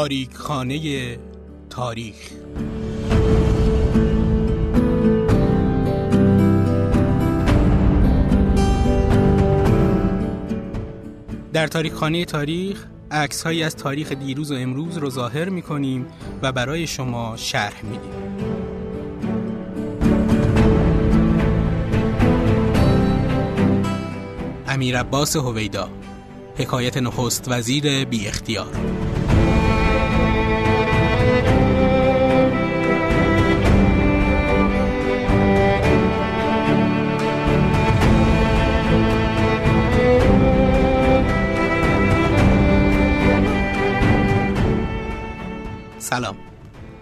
تاریک خانه تاریخ در تاریک خانه تاریخ عکس هایی از تاریخ دیروز و امروز رو ظاهر می کنیم و برای شما شرح میدیم. امیر عباس هویدا حکایت نخست وزیر بی اختیار سلام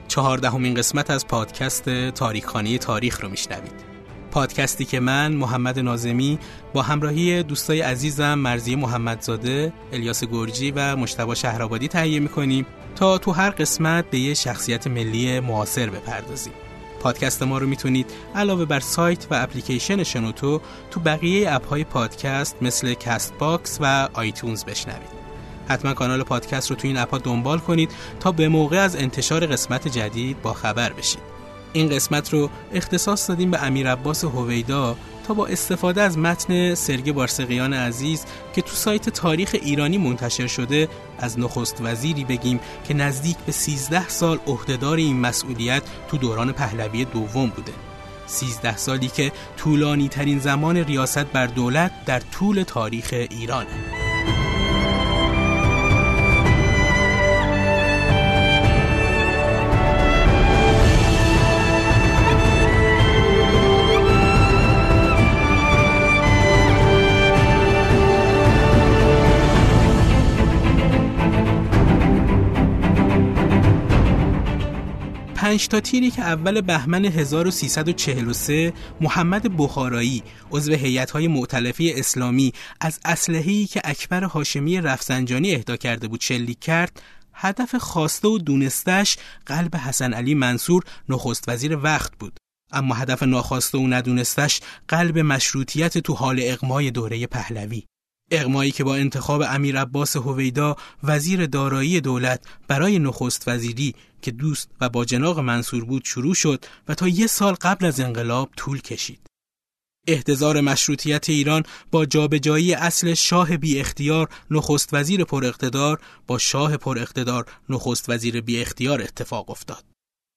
چهاردهمین قسمت از پادکست تاریخخانه تاریخ رو میشنوید پادکستی که من محمد نازمی با همراهی دوستای عزیزم مرضیه محمدزاده، الیاس گرجی و مجتبی شهرآبادی تهیه می‌کنیم تا تو هر قسمت به یه شخصیت ملی معاصر بپردازیم. پادکست ما رو می‌تونید علاوه بر سایت و اپلیکیشن شنوتو تو بقیه اپهای پادکست مثل کست باکس و آیتونز بشنوید. حتما کانال پادکست رو تو این اپا دنبال کنید تا به موقع از انتشار قسمت جدید با خبر بشید. این قسمت رو اختصاص دادیم به امیر عباس هویدا تا با استفاده از متن سرگ بارسقیان عزیز که تو سایت تاریخ ایرانی منتشر شده از نخست وزیری بگیم که نزدیک به 13 سال عهدهدار این مسئولیت تو دوران پهلوی دوم بوده 13 سالی که طولانی ترین زمان ریاست بر دولت در طول تاریخ ایرانه پنج تا تیری که اول بهمن 1343 محمد بخارایی عضو هیئت‌های معتلفه اسلامی از اسلحه‌ای که اکبر هاشمی رفسنجانی اهدا کرده بود شلیک کرد هدف خواسته و دونستش قلب حسن علی منصور نخست وزیر وقت بود. اما هدف ناخواسته و ندونستش قلب مشروطیت تو حال اقمای دوره پهلوی. اقمایی که با انتخاب امیر عباس هویدا وزیر دارایی دولت برای نخست وزیری که دوست و با جناق منصور بود شروع شد و تا یه سال قبل از انقلاب طول کشید. احتضار مشروطیت ایران با جابجایی اصل شاه بی اختیار نخست وزیر پر اقتدار با شاه پر اقتدار نخست وزیر بی اختیار اتفاق افتاد.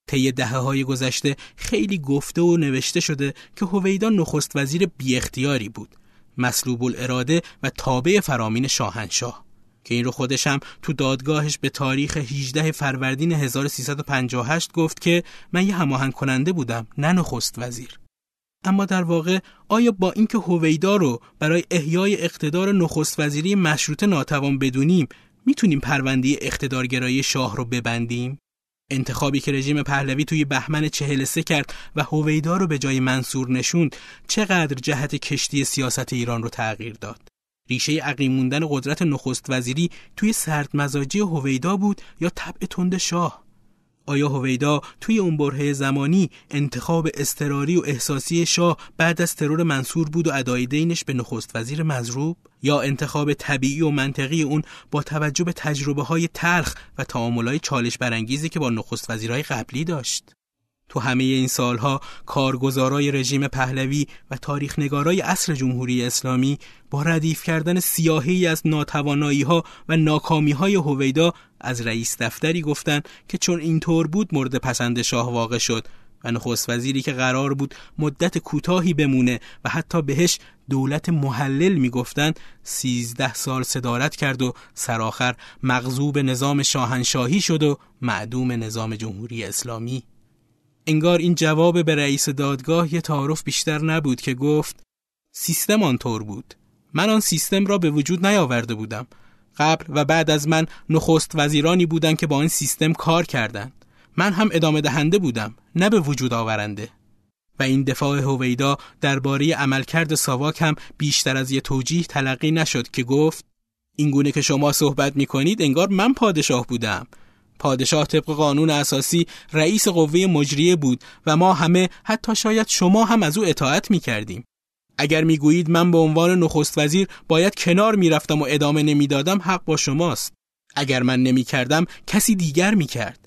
طی دهه های گذشته خیلی گفته و نوشته شده که هویدا نخست وزیر بی اختیاری بود مسلوب الاراده و تابع فرامین شاهنشاه که این رو خودش هم تو دادگاهش به تاریخ 18 فروردین 1358 گفت که من یه هماهنگ کننده بودم نه نخست وزیر. اما در واقع آیا با اینکه هویدا رو برای احیای اقتدار نخست وزیری مشروطه ناتوان بدونیم می‌تونیم پرونده اقتدارگرایی شاه رو ببندیم؟ انتخابی که رژیم پهلوی توی بهمن 43 کرد و هویدا رو به جای منصور نشوند چقدر جهت کشتی سیاست ایران رو تغییر داد؟ ریشه عقیم موندن قدرت نخست وزیری توی سرد مزاجی هویدا بود یا طبع تند شاه؟ آیا هویدا توی اون برهه زمانی انتخاب استراری و احساسی شاه بعد از ترور منصور بود و ادای دینش به نخست وزیر مزروب یا انتخاب طبیعی و منطقی اون با توجه به تجربه های تلخ و تعامل های چالش برانگیزی که با نخست وزیرهای قبلی داشت؟ تو همه این سالها کارگزارای رژیم پهلوی و تاریخنگارای اصر جمهوری اسلامی با ردیف کردن سیاهی از ناتوانایی ها و ناکامی های هویدا از رئیس دفتری گفتند که چون اینطور بود مورد پسند شاه واقع شد و نخست وزیری که قرار بود مدت کوتاهی بمونه و حتی بهش دولت محلل می‌گفتند سیزده سال صدارت کرد و سرآخر مغضوب نظام شاهنشاهی شد و معدوم نظام جمهوری اسلامی انگار این جواب به رئیس دادگاه یه تعارف بیشتر نبود که گفت سیستم آنطور بود. من آن سیستم را به وجود نیاورده بودم. قبل و بعد از من نخست وزیرانی بودند که با این سیستم کار کردند. من هم ادامه دهنده بودم نه به وجود آورنده. و این دفاع هویدا درباره عملکرد ساواک هم بیشتر از یه توجیه تلقی نشد که گفت این گونه که شما صحبت می کنید انگار من پادشاه بودم. پادشاه طبق قانون اساسی رئیس قوه مجریه بود و ما همه حتی شاید شما هم از او اطاعت می کردیم. اگر می‌گویید من به عنوان نخست وزیر باید کنار می‌رفتم و ادامه نمی‌دادم حق با شماست اگر من نمی کردم کسی دیگر می کرد.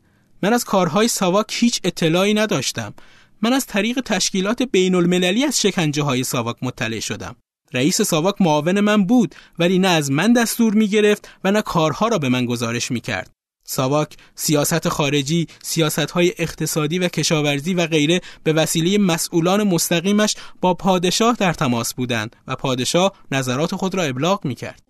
من از کارهای ساواک هیچ اطلاعی نداشتم. من از طریق تشکیلات بین المللی از شکنجه های ساواک مطلع شدم. رئیس ساواک معاون من بود ولی نه از من دستور می گرفت و نه کارها را به من گزارش می کرد. ساواک سیاست خارجی، سیاست های اقتصادی و کشاورزی و غیره به وسیله مسئولان مستقیمش با پادشاه در تماس بودند و پادشاه نظرات خود را ابلاغ می کرد.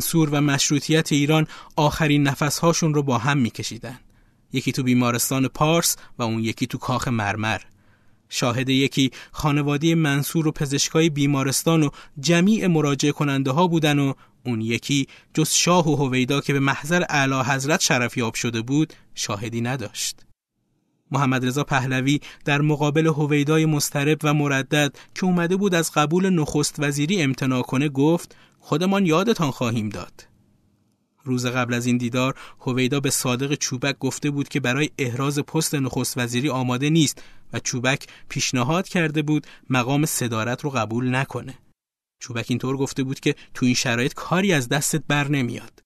منصور و مشروطیت ایران آخرین نفسهاشون رو با هم میکشیدن یکی تو بیمارستان پارس و اون یکی تو کاخ مرمر شاهد یکی خانواده منصور و پزشکای بیمارستان و جمیع مراجع کننده ها بودن و اون یکی جز شاه و هویدا که به محضر اعلی حضرت شرفیاب شده بود شاهدی نداشت. محمد رضا پهلوی در مقابل هویدای مسترب و مردد که اومده بود از قبول نخست وزیری امتناع کنه گفت خودمان یادتان خواهیم داد. روز قبل از این دیدار هویدا به صادق چوبک گفته بود که برای احراز پست نخست وزیری آماده نیست و چوبک پیشنهاد کرده بود مقام صدارت رو قبول نکنه. چوبک اینطور گفته بود که تو این شرایط کاری از دستت بر نمیاد.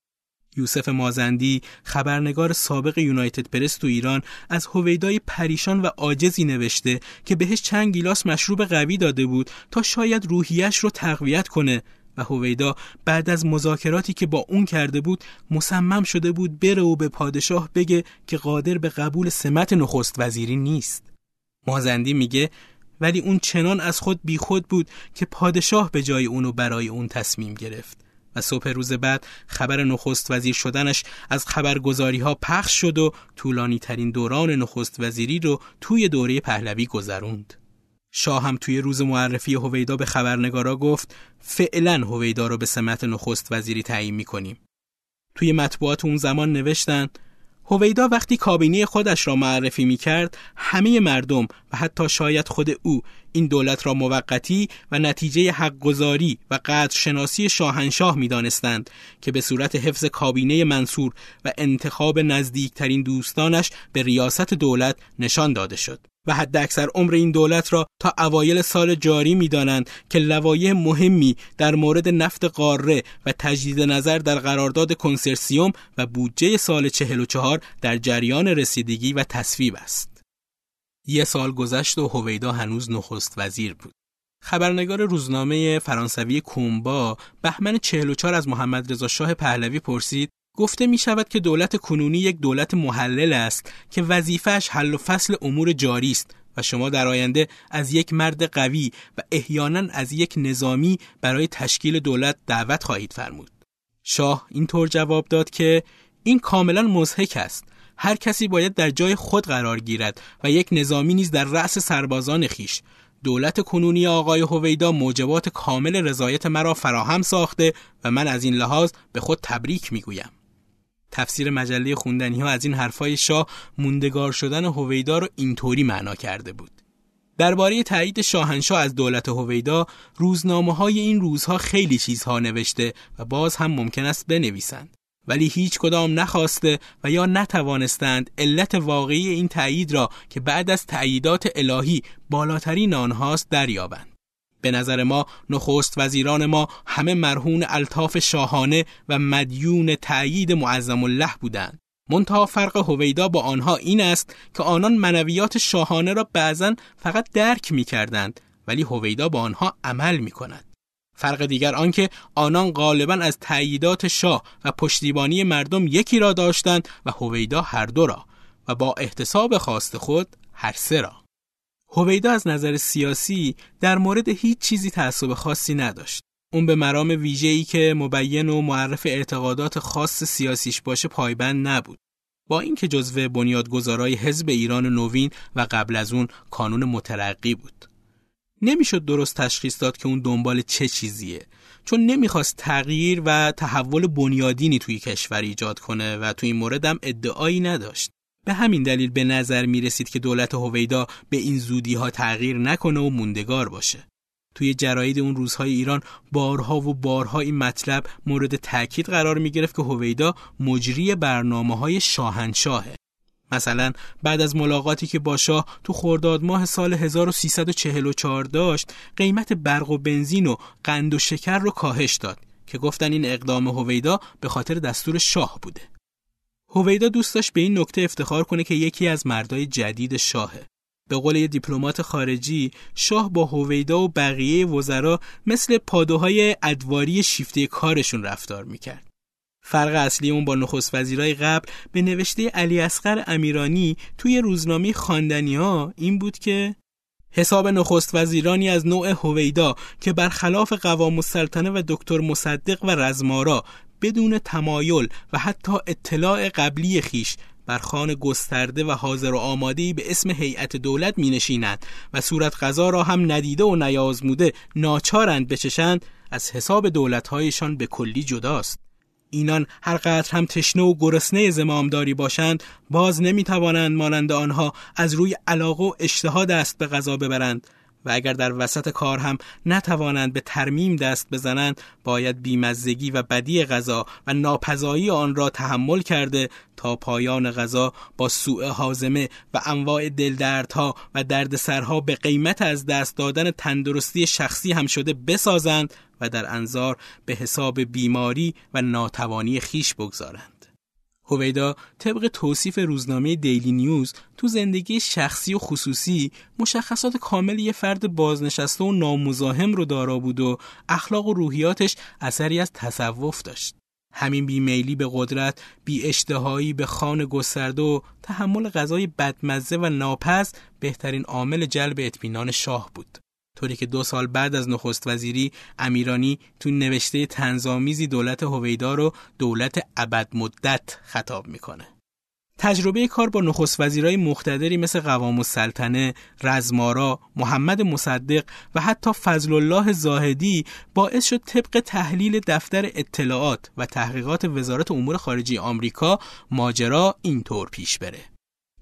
یوسف مازندی خبرنگار سابق یونایتد پرس تو ایران از هویدای پریشان و عاجزی نوشته که بهش چند گیلاس مشروب قوی داده بود تا شاید روحیش رو تقویت کنه. و هویدا بعد از مذاکراتی که با اون کرده بود مصمم شده بود بره و به پادشاه بگه که قادر به قبول سمت نخست وزیری نیست. مازندی میگه ولی اون چنان از خود بیخود بود که پادشاه به جای اونو برای اون تصمیم گرفت. و صبح روز بعد خبر نخست وزیر شدنش از خبرگزاری ها پخش شد و طولانی ترین دوران نخست وزیری رو توی دوره پهلوی گذروند. شاه هم توی روز معرفی هویدا به خبرنگارا گفت فعلا هویدا رو به سمت نخست وزیری تعیین می‌کنیم. توی مطبوعات اون زمان نوشتن هویدا وقتی کابینه خودش را معرفی می کرد همه مردم و حتی شاید خود او این دولت را موقتی و نتیجه حقگزاری و قدر شناسی شاهنشاه می دانستند که به صورت حفظ کابینه منصور و انتخاب نزدیکترین دوستانش به ریاست دولت نشان داده شد. و حد اکثر عمر این دولت را تا اوایل سال جاری می دانند که لوایح مهمی در مورد نفت قاره و تجدید نظر در قرارداد کنسرسیوم و بودجه سال 44 در جریان رسیدگی و تصویب است. یه سال گذشت و هویدا هنوز نخست وزیر بود. خبرنگار روزنامه فرانسوی کومبا بهمن 44 از محمد رضا شاه پهلوی پرسید گفته می شود که دولت کنونی یک دولت محلل است که وظیفش حل و فصل امور جاری است و شما در آینده از یک مرد قوی و احیانا از یک نظامی برای تشکیل دولت دعوت خواهید فرمود. شاه اینطور جواب داد که این کاملا مزهک است. هر کسی باید در جای خود قرار گیرد و یک نظامی نیز در رأس سربازان خیش دولت کنونی آقای هویدا موجبات کامل رضایت مرا فراهم ساخته و من از این لحاظ به خود تبریک می‌گویم. تفسیر مجله خوندنی ها از این حرفای شاه موندگار شدن هویدا رو اینطوری معنا کرده بود. درباره تایید شاهنشاه از دولت هویدا روزنامه های این روزها خیلی چیزها نوشته و باز هم ممکن است بنویسند. ولی هیچ کدام نخواسته و یا نتوانستند علت واقعی این تایید را که بعد از تاییدات الهی بالاترین آنهاست دریابند. به نظر ما نخست وزیران ما همه مرهون الطاف شاهانه و مدیون تأیید معظم الله بودند منتها فرق هویدا با آنها این است که آنان منویات شاهانه را بعضا فقط درک می کردند ولی هویدا با آنها عمل می کند. فرق دیگر آنکه آنان غالبا از تأییدات شاه و پشتیبانی مردم یکی را داشتند و هویدا هر دو را و با احتساب خواست خود هر سه را. هویدا از نظر سیاسی در مورد هیچ چیزی تعصب خاصی نداشت. اون به مرام ویژه‌ای که مبین و معرف اعتقادات خاص سیاسیش باشه پایبند نبود. با اینکه جزو بنیادگذارای حزب ایران نوین و قبل از اون کانون مترقی بود. نمی‌شد درست تشخیص داد که اون دنبال چه چیزیه چون نمی‌خواست تغییر و تحول بنیادینی توی کشور ایجاد کنه و توی این مورد هم ادعایی نداشت. به همین دلیل به نظر می رسید که دولت هویدا به این زودی ها تغییر نکنه و موندگار باشه. توی جراید اون روزهای ایران بارها و بارها این مطلب مورد تاکید قرار می گرفت که هویدا مجری برنامه های شاهنشاهه. مثلا بعد از ملاقاتی که با شاه تو خرداد ماه سال 1344 داشت قیمت برق و بنزین و قند و شکر رو کاهش داد که گفتن این اقدام هویدا به خاطر دستور شاه بوده. هویدا دوست داشت به این نکته افتخار کنه که یکی از مردای جدید شاهه. به قول یه دیپلمات خارجی شاه با هویدا و بقیه وزرا مثل پادوهای ادواری شیفته کارشون رفتار می‌کرد. فرق اصلی اون با نخست وزیرای قبل به نوشته علی اصغر امیرانی توی روزنامه خواندنی ها این بود که حساب نخست وزیرانی از نوع هویدا که برخلاف قوام السلطنه و دکتر مصدق و رزمارا بدون تمایل و حتی اطلاع قبلی خیش بر خان گسترده و حاضر و آمادهی به اسم هیئت دولت می نشینند و صورت غذا را هم ندیده و نیازموده ناچارند بچشند از حساب دولتهایشان به کلی جداست. اینان هر قدر هم تشنه و گرسنه زمامداری باشند باز نمی‌توانند مانند آنها از روی علاقه و اشتها دست به غذا ببرند و اگر در وسط کار هم نتوانند به ترمیم دست بزنند باید بیمزگی و بدی غذا و ناپزایی آن را تحمل کرده تا پایان غذا با سوء حازمه و انواع دلدردها و دردسرها به قیمت از دست دادن تندرستی شخصی هم شده بسازند و در انظار به حساب بیماری و ناتوانی خیش بگذارند. هویدا طبق توصیف روزنامه دیلی نیوز تو زندگی شخصی و خصوصی مشخصات کامل یه فرد بازنشسته و نامزاحم رو دارا بود و اخلاق و روحیاتش اثری از تصوف داشت. همین بیمیلی به قدرت، بی اشتهایی به خان گسترده و تحمل غذای بدمزه و ناپز بهترین عامل جلب اطمینان شاه بود. طوری که دو سال بعد از نخست وزیری امیرانی تو نوشته تنظامیزی دولت هویدا رو دولت ابد مدت خطاب می‌کنه. تجربه کار با نخست وزیرای مختدری مثل قوام السلطنه، رزمارا، محمد مصدق و حتی فضل الله زاهدی باعث شد طبق تحلیل دفتر اطلاعات و تحقیقات وزارت امور خارجه آمریکا ماجرا اینطور پیش بره.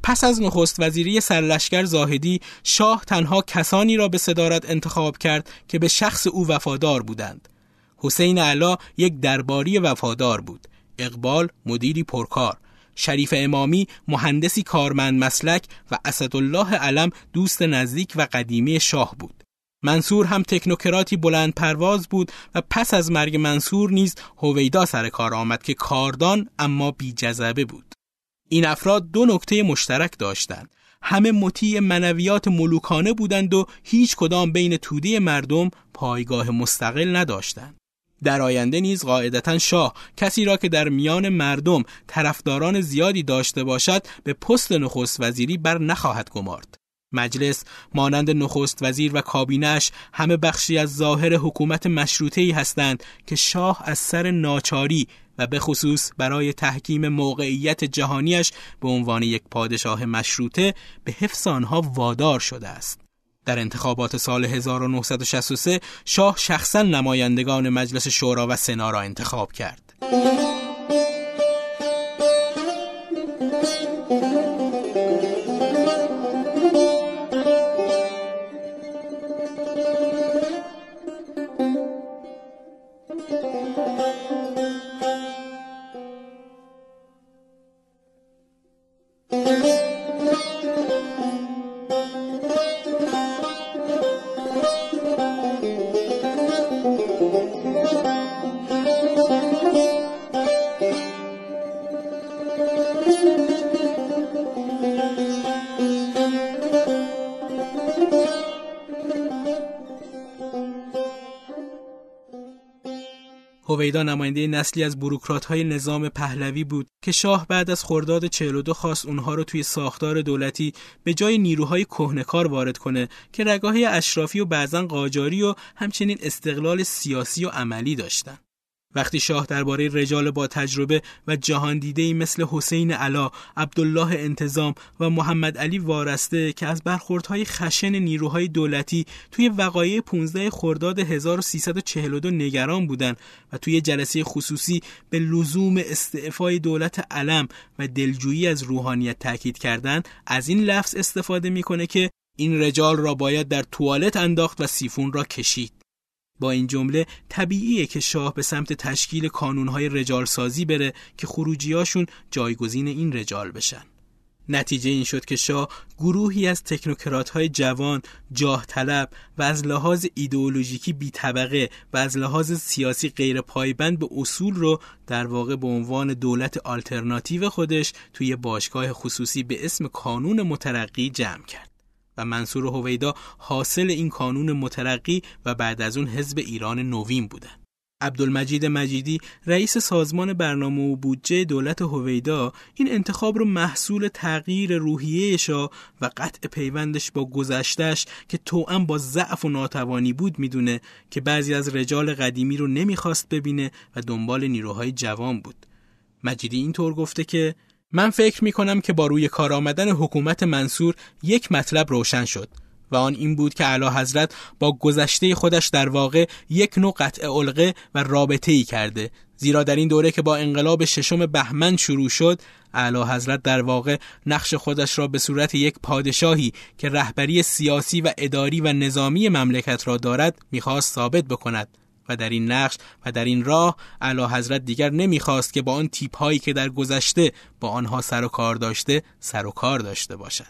پس از نخست وزیری سرلشکر زاهدی شاه تنها کسانی را به صدارت انتخاب کرد که به شخص او وفادار بودند. حسین علا یک درباری وفادار بود. اقبال مدیری پرکار. شریف امامی مهندسی کارمند مسلک و اسدالله علم دوست نزدیک و قدیمی شاه بود. منصور هم تکنوکراتی بلند پرواز بود و پس از مرگ منصور نیز هویدا سر کار آمد که کاردان اما بی جذبه بود. این افراد دو نکته مشترک داشتند. همه مطیع منویات ملوکانه بودند و هیچ کدام بین توده مردم پایگاه مستقل نداشتند. در آینده نیز قاعدتا شاه کسی را که در میان مردم طرفداران زیادی داشته باشد به پست نخست وزیری بر نخواهد گمارد. مجلس مانند نخست وزیر و کابینش همه بخشی از ظاهر حکومت مشروطه‌ای هستند که شاه از سر ناچاری و به خصوص برای تحکیم موقعیت جهانیش به عنوان یک پادشاه مشروطه به حفظ آنها وادار شده است. در انتخابات سال 1963 شاه شخصا نمایندگان مجلس شورا و سنا را انتخاب کرد. هویدا نماینده نسلی از بروکرات های نظام پهلوی بود که شاه بعد از خرداد 42 خواست اونها رو توی ساختار دولتی به جای نیروهای کهنکار وارد کنه که رگاه اشرافی و بعضا قاجاری و همچنین استقلال سیاسی و عملی داشتن. وقتی شاه درباره رجال با تجربه و جهان دیده مثل حسین علا، عبدالله انتظام و محمد علی وارسته که از برخوردهای خشن نیروهای دولتی توی وقایع 15 خرداد 1342 نگران بودند و توی جلسه خصوصی به لزوم استعفای دولت علم و دلجویی از روحانیت تاکید کردند از این لفظ استفاده می‌کنه که این رجال را باید در توالت انداخت و سیفون را کشید. با این جمله طبیعیه که شاه به سمت تشکیل کانونهای رجال سازی بره که خروجیاشون جایگزین این رجال بشن. نتیجه این شد که شاه گروهی از تکنوکرات های جوان، جاه طلب و از لحاظ ایدئولوژیکی بی طبقه و از لحاظ سیاسی غیر پایبند به اصول رو در واقع به عنوان دولت آلترناتیو خودش توی باشگاه خصوصی به اسم کانون مترقی جمع کرد. و منصور هویدا حاصل این کانون مترقی و بعد از اون حزب ایران نوین بودن. عبدالمجید مجیدی رئیس سازمان برنامه و بودجه دولت هویدا این انتخاب رو محصول تغییر روحیه شاه و قطع پیوندش با گذشتش که توأم با ضعف و ناتوانی بود می‌دونه که بعضی از رجال قدیمی رو نمی‌خواست ببینه و دنبال نیروهای جوان بود. مجیدی اینطور گفته که من فکر می کنم که با روی کار آمدن حکومت منصور یک مطلب روشن شد و آن این بود که اعلی حضرت با گذشته خودش در واقع یک نوع قطع علقه و رابطه ای کرده. زیرا در این دوره که با انقلاب ششم بهمن شروع شد اعلی حضرت در واقع نقش خودش را به صورت یک پادشاهی که رهبری سیاسی و اداری و نظامی مملکت را دارد می‌خواست ثابت بکند. و در این نقش و در این راه اعلی حضرت دیگر نمی‌خواست که با آن تیپ هایی که در گذشته با آنها سر و کار داشته سر و کار داشته باشد.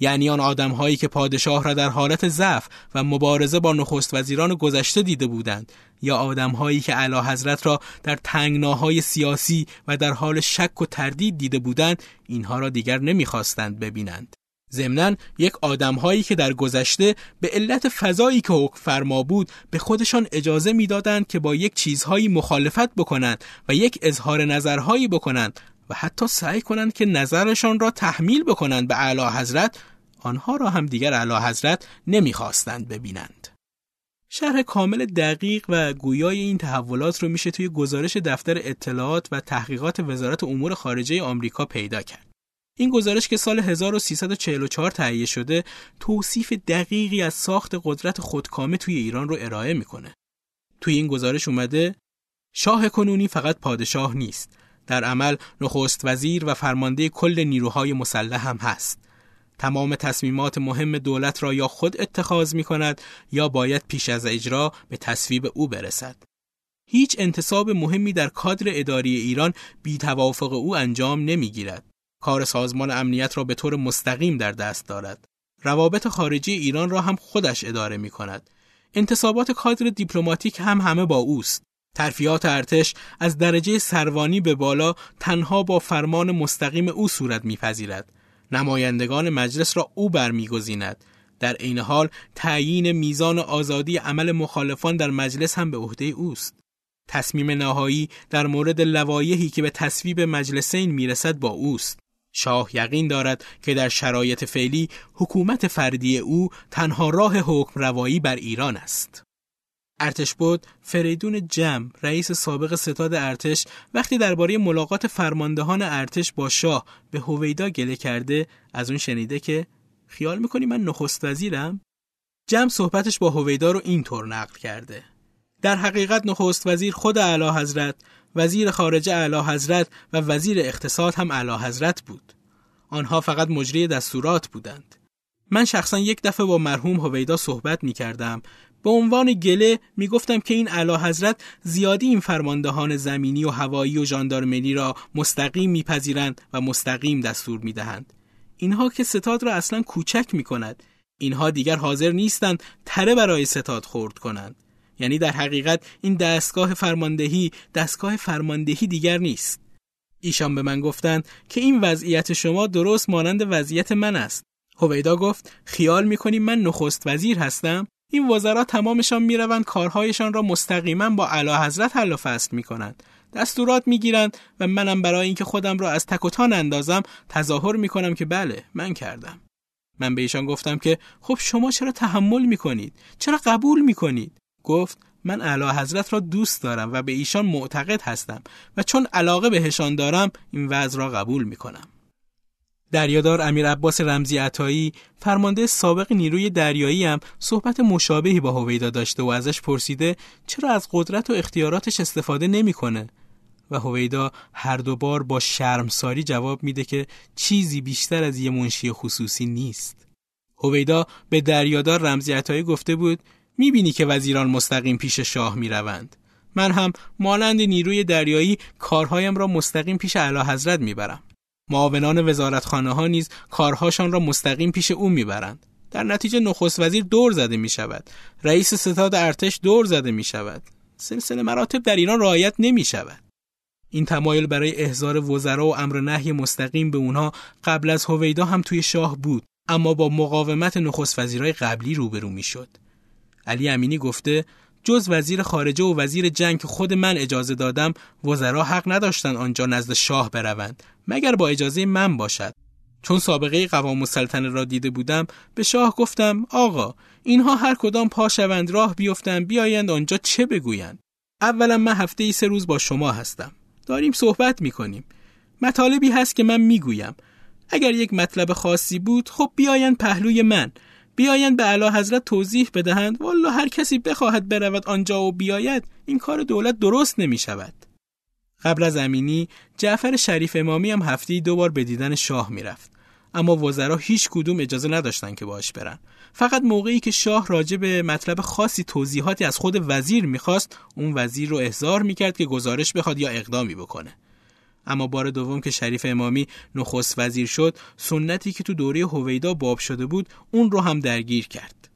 یعنی آن آدم هایی که پادشاه را در حالت ضعف و مبارزه با نخست وزیران گذشته دیده بودند یا آدم هایی که اعلی حضرت را در تنگناهای سیاسی و در حال شک و تردید دیده بودند اینها را دیگر نمی‌خواستند ببینند. ضمنا یک آدمهایی که در گذشته به علت فضایی که حکم فرما بود به خودشان اجازه می‌دادند که با یک چیزهایی مخالفت بکنند و یک اظهار نظرهایی بکنند و حتی سعی کنند که نظرشان را تحمیل بکنند به اعلی حضرت آنها را هم دیگر اعلی حضرت نمی‌خواستند ببینند شرح کامل دقیق و گویای این تحولات رو میشه توی گزارش دفتر اطلاعات و تحقیقات وزارت امور خارجه آمریکا پیدا کرد. این گزارش که سال 1344 تهیه شده توصیف دقیقی از ساخت قدرت خودکامه توی ایران رو ارائه می‌کنه. توی این گزارش اومده شاه کنونی فقط پادشاه نیست. در عمل نخست وزیر و فرمانده کل نیروهای مسلح هم هست. تمام تصمیمات مهم دولت را یا خود اتخاذ می کند یا باید پیش از اجرا به تصویب او برسد. هیچ انتصاب مهمی در کادر اداری ایران بی توافق او انجام نمی گیرد. کار سازمان امنیت را به طور مستقیم در دست دارد. روابط خارجی ایران را هم خودش اداره می کند. انتصابات کادر دیپلماتیک هم همه با اوست. ترفیات ارتش از درجه سروانی به بالا تنها با فرمان مستقیم او صورت میپذیرد. نمایندگان مجلس را او برمیگزیند. در عین حال تعیین میزان آزادی عمل مخالفان در مجلس هم به عهده اوست. تصمیم نهایی در مورد لوایحی که به تصویب مجلسین می‌رسد با اوست. شاه یقین دارد که در شرایط فعلی حکومت فردی او تنها راه حکم روایی بر ایران است. ارتش بود فریدون جم رئیس سابق ستاد ارتش وقتی درباره ملاقات فرماندهان ارتش با شاه به هویدا گله کرده از اون شنیده که خیال می‌کنی من نخست وزیرم؟ جم صحبتش با هویدا رو اینطور نقل کرده در حقیقت نخست وزیر خود اعلی حضرت وزیر خارجه اعلی حضرت و وزیر اقتصاد هم اعلی حضرت بود. آنها فقط مجری دستورات بودند. من شخصا یک دفعه با مرحوم هویدا صحبت می کردم. به عنوان گله می گفتم که این اعلی حضرت زیادی این فرماندهان زمینی و هوایی و ژاندارمری را مستقیم میپذیرند و مستقیم دستور می دهند. اینها که ستاد را اصلا کوچک می کند. اینها دیگر حاضر نیستند تره برای ستاد خورد کنند. یعنی در حقیقت این دستگاه فرماندهی دستگاه فرماندهی دیگر نیست. ایشان به من گفتند که این وضعیت شما درست مانند وضعیت من است. هویدا گفت خیال می‌کنی من نخست وزیر هستم؟ این وزرا تمامشان می‌روند کارهایشان را مستقیما با اعلی حضرت حل و فصل می‌کنند. دستورات می‌گیرند و منم برای اینکه خودم را از تکوتان اندازم تظاهر می‌کنم که بله من کردم. من به ایشان گفتم که خب شما چرا تحمل می‌کنید؟ چرا قبول می‌کنید؟ گفت من اعلی حضرت را دوست دارم و به ایشان معتقد هستم و چون علاقه بهشان دارم این وضع را قبول می‌کنم دریادار امیر عباس رمزی عطایی فرمانده سابق نیروی دریایی هم صحبت مشابهی با هویدا داشته و ازش پرسیده چرا از قدرت و اختیاراتش استفاده نمی‌کنه و هویدا هر دو بار با شرمساری جواب میده که چیزی بیشتر از یه منشی خصوصی نیست. هویدا به دریادار رمزی عطایی گفته بود می‌بینی که وزیران مستقیم پیش شاه می‌روند. من هم مانند نیروی دریایی کارهایم را مستقیم پیش اعلی حضرت می‌برم. معاونان وزارتخانه ها نیز کارهاشان را مستقیم پیش او می‌برند. در نتیجه نخست وزیر دور زده می شود. رئیس ستاد ارتش دور زده می شود. سلسله مراتب در ایران رعایت نمی شود. این تمایل برای احضار وزرا و امر نهی مستقیم به اونها قبل از هویدا هم توی شاه بود اما با مقاومت نخست وزیرای قبلی روبرو می‌شد. علی امینی گفته جز وزیر خارجه و وزیر جنگ که خود من اجازه دادم وزرا حق نداشتند آنجا نزد شاه بروند مگر با اجازه من باشد چون سابقه قوام السلطنه را دیده بودم به شاه گفتم آقا اینها هر کدام پا شوند راه بیفتند بیایند آنجا چه بگویند اولا من هفته ای سه روز با شما هستم داریم صحبت می کنیم. مطالبی هست که من می‌گویم. اگر یک مطلب خاصی بود خب بیایند پهلوی من بیایند به اعلی حضرت توضیح بدهند. والا هر کسی بخواهد برود آنجا و بیاید این کار دولت درست نمی شود قبل از امینی جعفر شریف امامی هم هفته دو بار به دیدن شاه می‌رفت. اما وزرا هیچ کدوم اجازه نداشتن که باش برن. فقط موقعی که شاه راجع به مطلب خاصی توضیحاتی از خود وزیر می‌خواست اون وزیر رو احضار می‌کرد که گزارش بخواد یا اقدامی بکنه. اما بار دوم که شریف امامی نخست وزیر شد سنتی که تو دوره هویدا باب شده بود اون رو هم درگیر کرد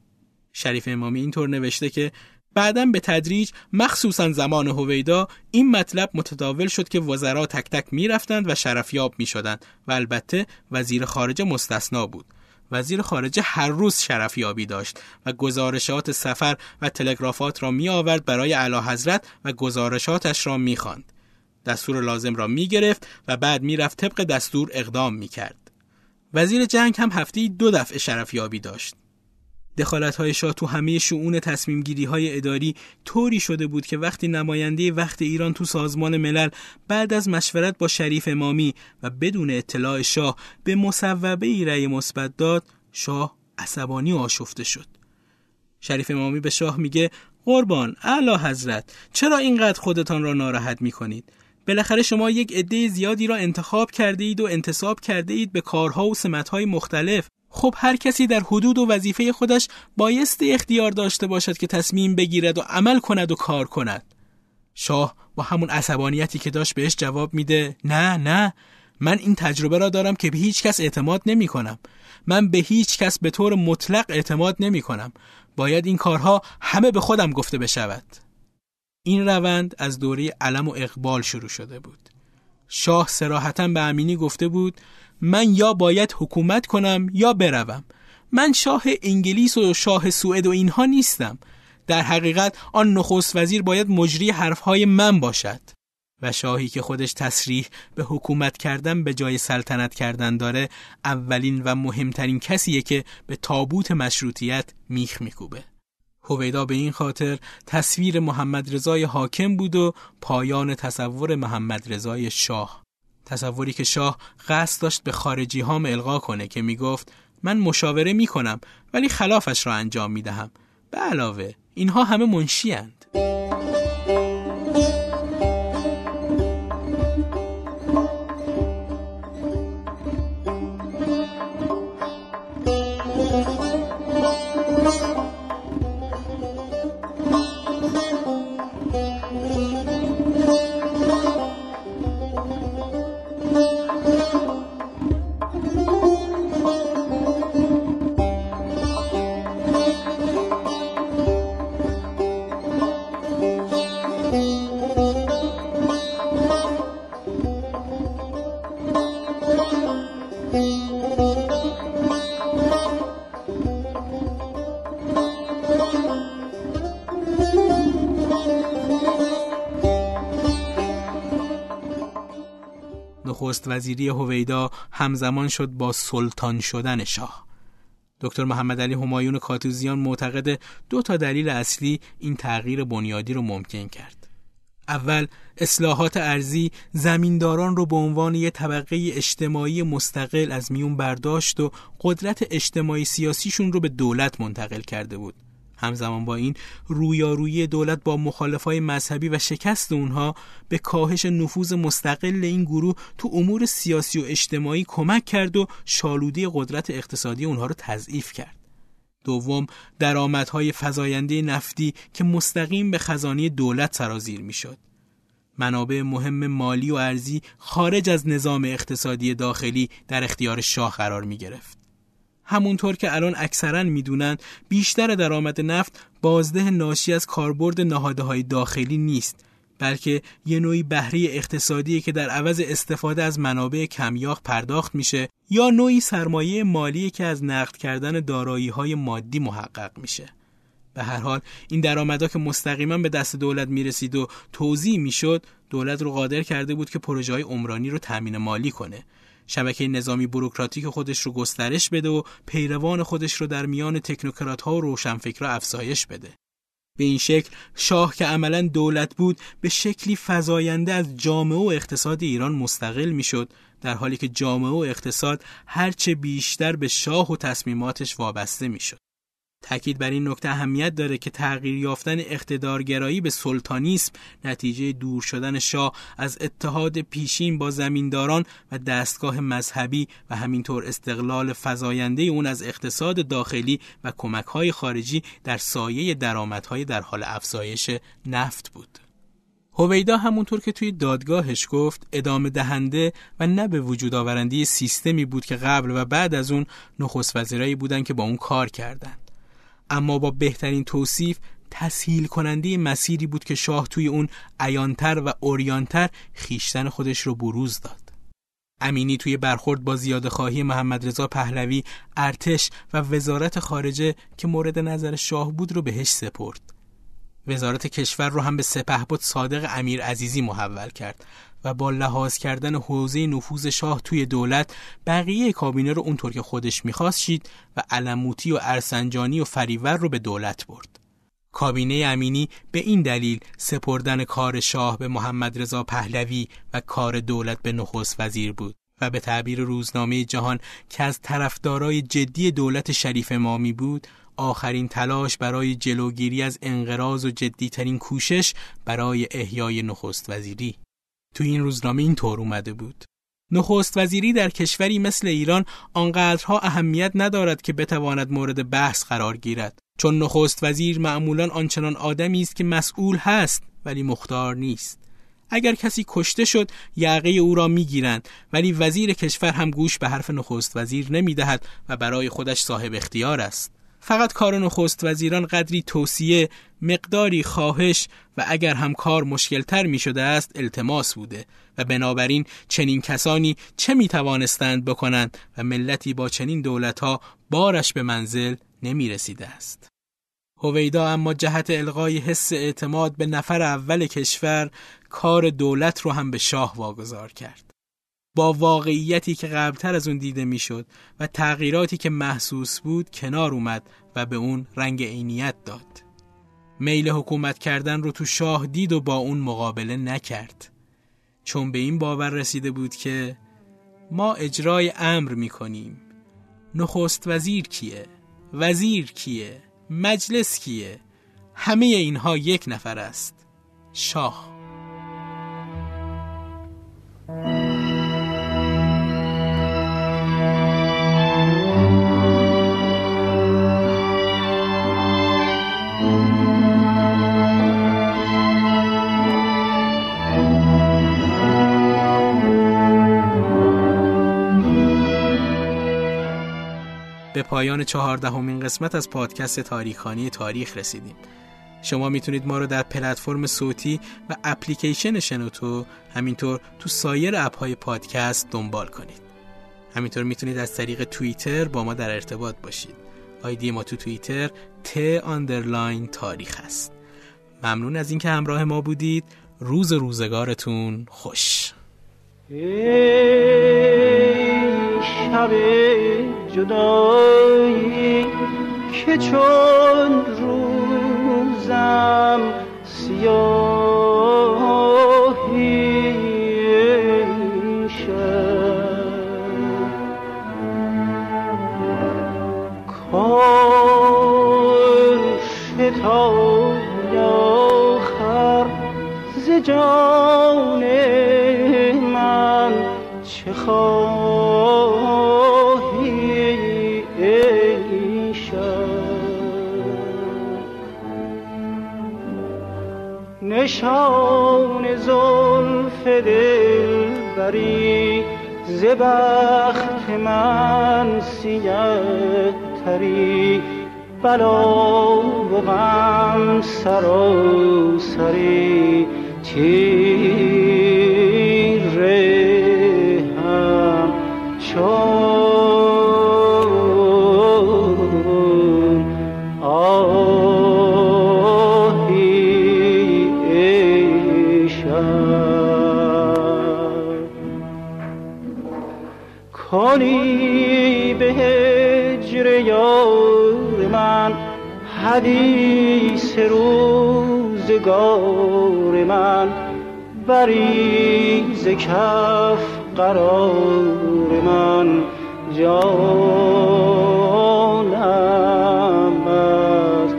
شریف امامی اینطور نوشته که بعدا به تدریج مخصوصا زمان هویدا این مطلب متداول شد که وزرا تک تک می‌رفتند و شرفیاب می‌شدند و البته وزیر خارجه مستثنا بود وزیر خارجه هر روز شرفیابی داشت و گزارشات سفر و تلگرافات را می آورد برای اعلی حضرت و گزارشاتش را می خواند. دستور لازم را می گرفت و بعد می رفت طبق دستور اقدام می کرد. وزیر جنگ هم هفته دو دفعه شرفیابی داشت. دخالت های شاه تو همه شعون تصمیم گیری های اداری طوری شده بود که وقتی نماینده وقت ایران تو سازمان ملل بعد از مشورت با شریف امامی و بدون اطلاع شاه به مصوبه ای رأی مثبت داد شاه عصبانی و آشفته شد شریف امامی به شاه میگه قربان اعلی حضرت چرا اینقدر خودتان را ناراحت می‌کنید بالاخره شما یک عده زیادی را انتخاب کرده اید و انتصاب کرده اید به کارها و سمتهای مختلف. خب هر کسی در حدود و وظیفه خودش بایست اختیار داشته باشد که تصمیم بگیرد و عمل کند و کار کند. شاه با همون عصبانیتی که داشت بهش جواب میده نه نه من این تجربه را دارم که به هیچ کس اعتماد نمی کنم. من به هیچ کس به طور مطلق اعتماد نمی کنم. باید این کارها همه به خودم گفته بشود. این روند از دوره علم و اقبال شروع شده بود. شاه سراحتا به امینی گفته بود من یا باید حکومت کنم یا بروم. من شاه انگلیس و شاه سوئد و اینها نیستم. در حقیقت آن نخست وزیر باید مجری حرفهای من باشد. و شاهی که خودش تصریح به حکومت کردن به جای سلطنت کردن داره اولین و مهمترین کسیه که به تابوت مشروطیت میخ میکوبه. هویدا به این خاطر تصویر محمد رضای حاکم بود و پایان تصور محمد رضای شاه تصوری که شاه قصد داشت به خارجی هام القا کنه که می‌گفت من مشاوره می کنم ولی خلافش را انجام می دهم. به علاوه اینها همه منشی هند. نخست وزیری هویدا همزمان شد با سلطان شدن شاه. دکتر محمد علی همایون کاتوزیان معتقد دو تا دلیل اصلی این تغییر بنیادی رو ممکن کرد. اول اصلاحات ارزی زمینداران رو به عنوان یک طبقه اجتماعی مستقل از میون برداشت و قدرت اجتماعی سیاسیشون رو به دولت منتقل کرده بود. همزمان با این رویارویی دولت با مخالفای مذهبی و شکست اونها به کاهش نفوذ مستقل این گروه تو امور سیاسی و اجتماعی کمک کرد و شالودی قدرت اقتصادی اونها رو تضعیف کرد. دوم درآمدهای فزاینده نفتی که مستقیم به خزانه دولت سرازیر می‌شد. منابع مهم مالی و ارزی خارج از نظام اقتصادی داخلی در اختیار شاه قرار می گرفت. همونطور که الان اکثرا می‌دونن بیشتر درآمد نفت بازده ناشی از کاربرد نهاده های داخلی نیست بلکه یه نوعی بهره اقتصادی که در عوض استفاده از منابع کمیاق پرداخت میشه یا نوعی سرمایه مالی که از نقد کردن دارایی های مادی محقق میشه. به هر حال این درآمدها که مستقیما به دست دولت می‌رسید و توضیح می‌شد دولت رو قادر کرده بود که پروژه های عمرانی رو تامین مالی کنه. شبکه نظامی بروکراتیک خودش رو گسترش بده و پیروان خودش رو در میان تکنوکرات ها و روشنفکرها افزایش بده. به این شکل شاه که عملا دولت بود به شکلی فزاینده از جامعه و اقتصاد ایران مستقل می‌شد در حالی که جامعه و اقتصاد هرچه بیشتر به شاه و تصمیماتش وابسته می‌شد. تاکید بر این نکته اهمیت داره که تغییر یافتن اقتدارگرایی به سلطانیسم نتیجه دور شدن شاه از اتحاد پیشین با زمینداران و دستگاه مذهبی و همینطور استقلال فزاینده اون از اقتصاد داخلی و کمکهای خارجی در سایه درآمدهای در حال افزایش نفت بود. هویدا همونطور که توی دادگاهش گفت ادامه دهنده و نه به وجود آورنده سیستمی بود که قبل و بعد از اون نخست وزیرایی بودن که با اون کار کردند. اما با بهترین توصیف تسهیل کننده مسیری بود که شاه توی اون عیانتر و اوریانتر خیشتن خودش رو بروز داد. امینی توی برخورد با زیاده خواهی محمد رضا پهلوی ارتش و وزارت خارجه که مورد نظر شاه بود رو بهش سپرد. وزارت کشور رو هم به سپهبد صادق امیر عزیزی محول کرد و با لحاظ کردن حوزه نفوذ شاه توی دولت بقیه کابینه رو اونطور که خودش می‌خواست شید و علموتی و ارسنجانی و فریور رو به دولت برد. کابینه امینی به این دلیل سپردن کار شاه به محمد رضا پهلوی و کار دولت به نخست وزیر بود و به تعبیر روزنامه جهان که از طرفدارای جدی دولت شریف امامی بود آخرین تلاش برای جلوگیری از انقراض و جدیترین کوشش برای احیای نخست وزیری تو این روزنامه این طور اومده بود. نخست وزیری در کشوری مثل ایران آنقدرها اهمیت ندارد که بتواند مورد بحث قرار گیرد. چون نخست وزیر معمولا آنچنان آدمی است که مسئول هست ولی مختار نیست. اگر کسی کشته شد یعقه او را می‌گیرند. ولی وزیر کشور هم گوش به حرف نخست وزیر نمی‌دهد و برای خودش صاحب اختیار است. فقط کار نخست وزیران قدری توصیه مقداری خواهش و اگر هم کار مشکلتر می شده است التماس بوده و بنابراین چنین کسانی چه می توانستند بکنند و ملتی با چنین دولتها بارش به منزل نمی رسیده است. هویدا اما جهت القای حس اعتماد به نفر اول کشور کار دولت رو هم به شاه واگذار کرد. با واقعیتی که قبلتر از اون دیده می‌شد و تغییراتی که محسوس بود کنار اومد و به اون رنگ عینیت داد. میل حکومت کردن رو تو شاه دید و با اون مقابله نکرد. چون به این باور رسیده بود که ما اجرای امر می‌کنیم. نخست وزیر کیه؟ وزیر کیه؟ مجلس کیه؟ همه اینها یک نفر است. شاه به پایان چهاردهمین قسمت از پادکست تاریخانی تاریخ رسیدیم. شما می‌تونید ما رو در پلتفرم صوتی و اپلیکیشن شنوتو همینطور تو سایر اپ های پادکست دنبال کنید. همینطور می‌تونید از طریق توییتر با ما در ارتباط باشید. آیدی ما تو توییتر ت underline تاریخ است. ممنون از اینکه همراه ما بودید. روز روزگارتون خوش. شب جدایی که چون روزم سیاهی نشان زلف دلبری ز بخت من سیه تری بلا و غم سراسری تیره کنی به هجر یار من حدیث روزگار من. بریز کف قرار من جانم از